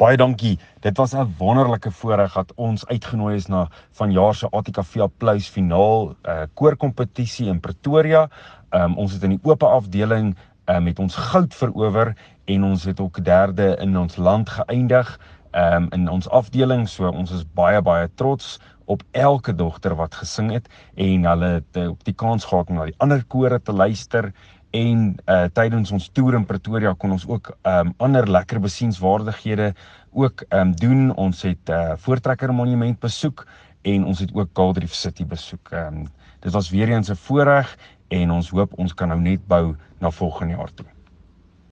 Baie dankie. Dit was 'n wonderlike voorreg dat ons uitgenooi is na vanjaar se ATKV Applous finaal uh koorkompetisie in Pretoria. Um ons het in die oop afdeling um met ons goud verower en ons het ook derde in ons land geëindig um in ons afdeling. So ons is baie baie trots op elke dogter wat gesing het en hulle het uh, op die kans gehad om na die ander kore te luister en uh tydens ons toer in Pretoria kon ons ook um ander lekker besienswaardighede ook um doen. Ons het uh Voortrekker Monument besoek en ons het ook Kaldrief City besoek. Um dit was weer eens 'n voorreg en ons hoop ons kan nou net bou na volgende jaar toe.